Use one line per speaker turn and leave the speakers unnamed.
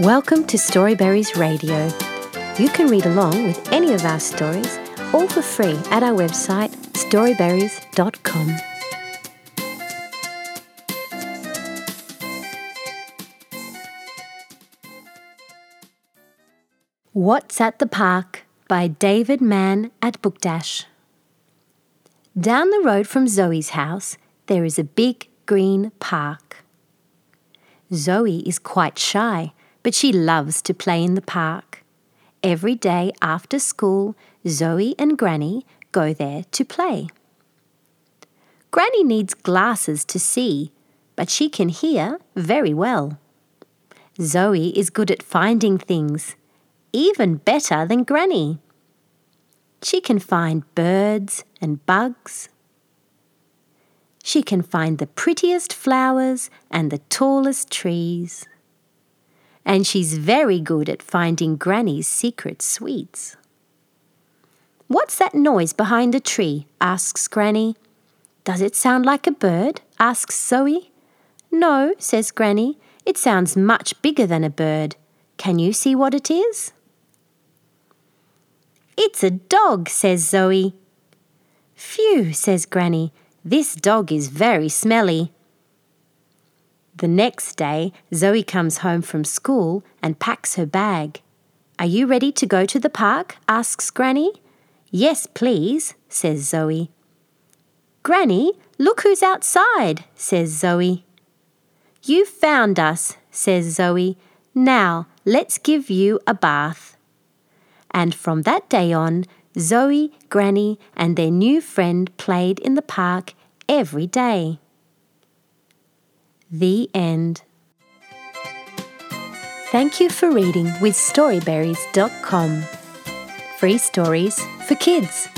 Welcome to Storyberries Radio. You can read along with any of our stories, all for free, at our website storyberries.com. What's at the Park by David Mann at Bookdash. Down the road from Zoe's house, there is a big green park. Zoe is quite shy, but she loves to play in the park. Every day after school, Zoe and Granny go there to play. Granny needs glasses to see, but she can hear very well. Zoe is good at finding things, even better than Granny. She can find birds and bugs. She can find the prettiest flowers and the tallest trees. And she's very good at finding Granny's secret sweets. What's that noise behind the tree? asks Granny. Does it sound like a bird? asks Zoe. No, says Granny. It sounds much bigger than a bird. Can you see what it is? It's a dog, says Zoe. Phew, says Granny. This dog is very smelly. The next day, Zoe comes home from school and packs her bag. Are you ready to go to the park? asks Granny. Yes, please, says Zoe. Granny, look who's outside, says Zoe. You found us, says Zoe. Now let's give you a bath. And from that day on, Zoe, Granny, and their new friend played in the park every day. The end. Thank you for reading with Storyberries.com. Free stories for kids.